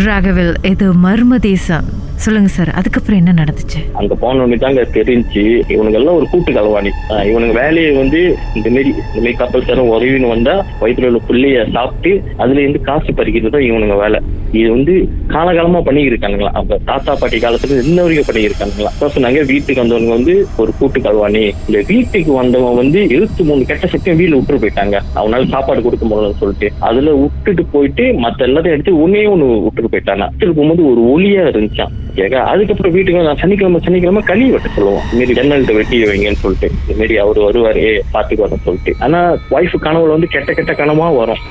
ராகவில் இது மர்ம தேசம் சொல்லுங்க சார் அதுக்கப்புறம் என்ன நடந்துச்சு? அங்க போனோடனே தாங்க தெரிஞ்சு இவனுங்க எல்லாம் ஒரு கூட்டு கலவாணி. இவனுங்க வேலையை வந்து இந்த மாரி இந்த மாரி கப்பல் சாரம் உதவின்னு வந்தா வயிற்றுல உள்ள புள்ளைய சாப்பிட்டு அதுல இருந்து காசு பறிக்கிறது தான் இவனுங்க வேலை. இது வந்து காலகாலமா பண்ணியிருக்கானுங்களா அப்ப தாத்தா பாட்டி காலத்துல இன்ன வரைக்கும் பண்ணியிருக்கானுங்களா அப்ப சொன்னாங்க வீட்டுக்கு வந்தவங்க வந்து ஒரு கூட்டு கலவாணி. இந்த வீட்டுக்கு வந்தவன் வந்து எழுத்து மூணு கெட்ட சக்தியும் வீட்டுல விட்டுட்டு போயிட்டாங்க. அவனால சாப்பாடு கொடுக்க முடியலன்னு சொல்லிட்டு அதுல விட்டுட்டு போயிட்டு மத்த எல்லாத்தையும் எடுத்து ஒன்னே ஒண்ணு விட்டுட்டு போயிட்டானா. விட்டுட்டு போகும்போது ஒரு ஒளியா இருந்துச்சான் கேட்க அதுக்கப்புறம் வீட்டுக்கு நான் சனிக்கிழமை சனிக்கிழமை களி வெட்ட சொல்லுவோம். இந்த மாரி ஜன்னல்கிட்ட வெட்டி வைங்கன்னு சொல்லிட்டு. இந்த மாரி அவர் வருவாரு பாத்துக்கு வரணும் சொல்லிட்டு. ஆனா ஒய்ஃபு கனவுல வந்து கெட்ட கெட்ட கனவா வரும்.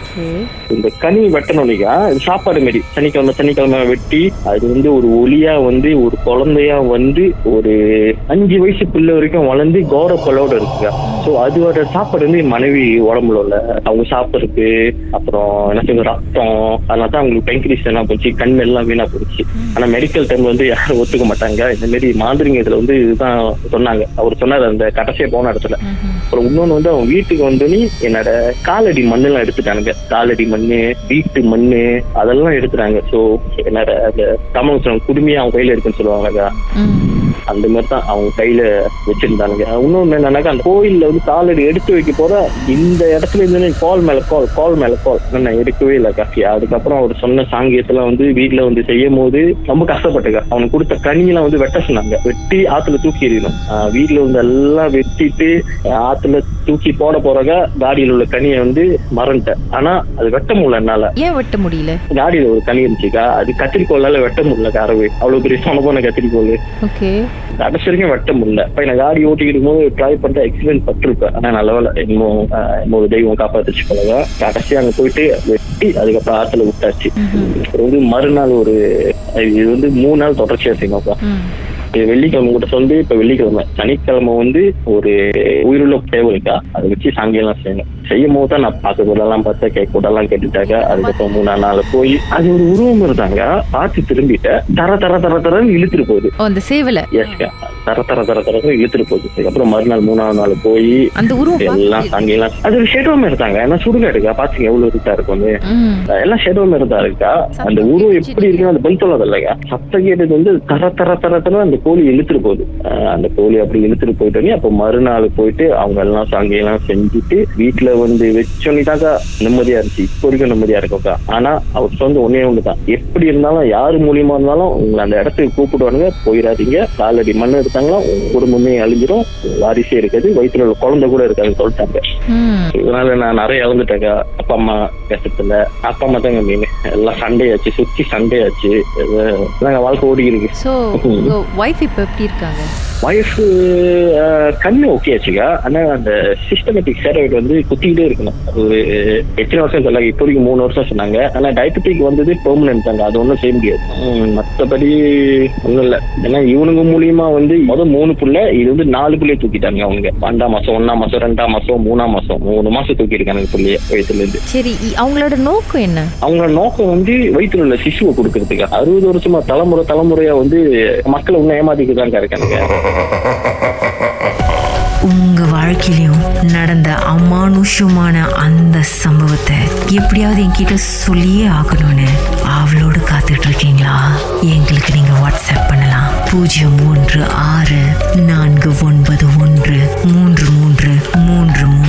இந்த கனி வெட்டணும்னிக்கா இது சாப்பாடு மாரி. சனிக்கிழமை சனிக்கிழமை வெட்டி அது வந்து ஒரு ஒளியா வந்து ஒரு குழந்தையா வந்து ஒரு அஞ்சு வயசு பிள்ளை வரைக்கும் வளர்ந்து கௌர பலோட இருக்குங்க. சோ அதோட சாப்பாடு வந்து மனைவி உடம்புல உள்ள. அவங்க சாப்பிட்றது அப்புறம் என்ன சொல்றது ரத்தம் அதனால தான் அவங்களுக்கு பெங்கிரிஸ் எல்லாம் போச்சு கண் எல்லாம் வீணா போச்சு. ஆனா மெடிக்கல் டைம் வந்து யாரும் ஒத்துக்க மாட்டாங்க. இந்த மாதிரி மாந்திரிங்க இதுல வந்து இதுதான் சொன்னாங்க. அவர் சொன்னார் அந்த கடைசியா போன இடத்துல. அப்புறம் இன்னொன்னு வந்து அவன் வீட்டுக்கு வந்தோடனே என்னோட காலடி மண்ணெல்லாம் எடுத்துட்டானுங்க. காலடி மண்ணு வீட்டு மண்ணு அதெல்லாம் எடுத்துட்டாங்க. சோ என்னோட அந்த தமிழ் குடுமையா அவன் கையில இருக்குன்னு சொல்லுவாங்க அந்த மாதிரி தான் அவங்க கையில வச்சிருந்தானுங்க. இன்னொன்னு என்னன்னாக்கா அந்த கோயில்ல வந்து காலடி எடுத்து வைக்க போற இந்த இடத்துல இருந்து கால் மேல கால் கால் மேல கால். நான் எடுக்கவே இல்லை காஃபி அதுக்கப்புறம் அவர் சொன்ன சாங்கியத்தெல்லாம் வந்து வீட்டுல வந்து செய்யும் போது ரொம்ப கஷ்டப்பட்டுக்க. அவனுக்கு கொடுத்த கனியெல்லாம் வந்து வெட்ட சொன்னாங்க. வெட்டி ஆத்துல தூக்கி எறியணும். வீட்டுல வந்து எல்லாம் வெட்டிட்டு ஆத்துல தூக்கி போட போறக காடியில் உள்ள கனியை வந்து மறந்துட்டேன். ஆனா அது வெட்ட முடியல என்னால. ஏன் வெட்ட முடியல? காடியில ஒரு கனி இருந்துச்சுக்கா. அது கத்திரிக்கோளால வெட்ட முடியல காரவே அவ்வளவு பெரிய சொன்ன கத்திரிக்கோள். ஓகே. கடைசி வரைக்கும் வெட்ட முடியல. இப்ப நான் காடி ஓட்டிக்கிட்டு போது ட்ரை பண்ணிட்டு எக்ஸிடென்ட் பட்டிருப்பேன். ஆனா நல்ல வேலை இன்னும் இன்னொரு தெய்வம் காப்பாத்துச்சு போலங்க கடைசியா அங்க போயிட்டு வெட்டி அதுக்கப்புறம் ஆத்துல விட்டாச்சு. வந்து மறுநாள் ஒரு இது வந்து மூணு நாள் தொடர்ச்சியா செய்யணும்ப்பா இது வெள்ளிக்கிழமை கூட சொல்லி இப்ப வெள்ளிக்கிழமை. சனிக்கிழமை வந்து ஒரு உயிருள்ள தேவை இருக்கா? அதை வச்சு சாங்கியெல்லாம் செய்யணும். செய்யும் போது தான் நான் பார்க்க கூடலாம் பார்த்தேன் கேட்க கூடலாம் கேட்டுட்டாங்க. அதுக்கப்புறம் மூணாம் நாள் போய் அது ஒரு உருவம் இருந்தாங்க. பார்த்து திரும்பிட்டேன். தர தர தர தரன்னு இழுத்துட்டு போகுது. அந்த சேவல? தர தர தர தரன்னு இழுத்துட்டு போகுது. அதுக்கப்புறம் மறுநாள் மூணாவது நாள் போய் அந்த உருவம் எல்லாம் சாங்கியெல்லாம் அது ஒரு ஷெடோ மாதிரி இருந்தாங்க. ஏன்னா சுடுகாடுக்கா பாத்தீங்க எவ்வளவு இருக்கா இருக்கும் ம். எல்லாம் ஷெடோ மாதிரி தான் இருக்கா? அந்த உருவம் எப்படி இருக்குன்னு அந்த பல் சொல்லாது இல்லையா? சத்தம் கேட்டது வந்து தர தர தர தர அந்த கோழி இழுத்துட்டு போகுது. அந்த கோழி அப்படி இழுத்துட்டு போயிட்டோன்னே அப்போ மறுநாள் போயிட்டு அவங்க எல்லாம் சாங்கியெல்லாம் செஞ்சுட்டு வீட்டுல வந்து வச்சோன்னிதாக்கா நிம்மதியா இருந்துச்சு. இப்போ வரைக்கும் நிம்மதியா இருக்கும்க்கா ஆனா அவர் சொந்த ஒன்னே ஒண்ணுதான். எப்படி இருந்தாலும் யாரு மூலியமா இருந்தாலும் உங்களை அந்த இடத்துக்கு கூப்பிடுவானுங்க போயிடாதீங்க. காலடி மண் எடுத்தாங்களா குடும்பமே அழிஞ்சிரும். வாரிசே இருக்காது. வயிற்றுல உள்ள குழந்தை கூட இருக்காதுன்னு சொல்லிட்டாங்க. இதனால நான் நிறைய இழந்துட்டேங்க அப்பா அம்மா பேசத்துல அப்பா அம்மா தாங்க மீன் எல்லாம் சண்டையாச்சு. சுத்தி சண்டையாச்சு. வாழ்க்கை ஓடி இருக்கு. ஒய்ஃப் இப்ப எப்படி இருக்காங்க? ஒய்ஃப் கண்ணு ஓகே ஆச்சுக்கா. ஆனா அந்த சிஸ்டமேட்டிக் ஸ்டெராய்டு வந்து குத்திக்கிட்டே இருக்கணும். ஒரு எத்தனை வருஷம் சொல்லாங்க இப்போதைக்கு மூணு வருஷம் சொன்னாங்க. ஆனா டயபெட்டிக் வந்தது பெர்மனன்ட் தாங்க அது ஒன்றும் செய்ய முடியாது. மத்தபடி ஒண்ணும் இல்ல. ஏன்னா இவனுங்க மூலியமா வந்து மொதல் மூணு புள்ள இது வந்து நாலு புள்ளைய தூக்கிட்டாங்க அவங்க. பன்னெண்டாம் மாசம் ஒன்னாம் மாசம் ரெண்டாம் மாசம் மூணாம் மாசம். மூணு மாசம் தூக்கியிருக்காங்க புள்ளைய வயசுல இருந்து சரி அவங்களோட நோக்கம் என்ன? அவங்களோட நோக்கம் வந்து வயிற்றுல உள்ள சிசுவை கொடுக்கறதுக்கு. அறுபது வருஷமா தலைமுறை தலைமுறையா வந்து மக்களை இன்னும் ஏமாத்திட்டு தான் இருக்கானுங்க. உங்க வாழ்க்கையிலும் நடந்த அமானுஷமான அந்த சம்பவத்தை எப்படியாவது என்கிட்ட சொல்லியே ஆகணும்னு அவளோடு காத்துட்டு இருக்கீங்களா எங்களுக்கு நீங்க வாட்ஸ்அப் பண்ணலாம். பூஜ்ஜியம் ஒன்று ஆறு நான்கு ஒன்பது ஒன்று மூன்று மூன்று மூன்று மூன்று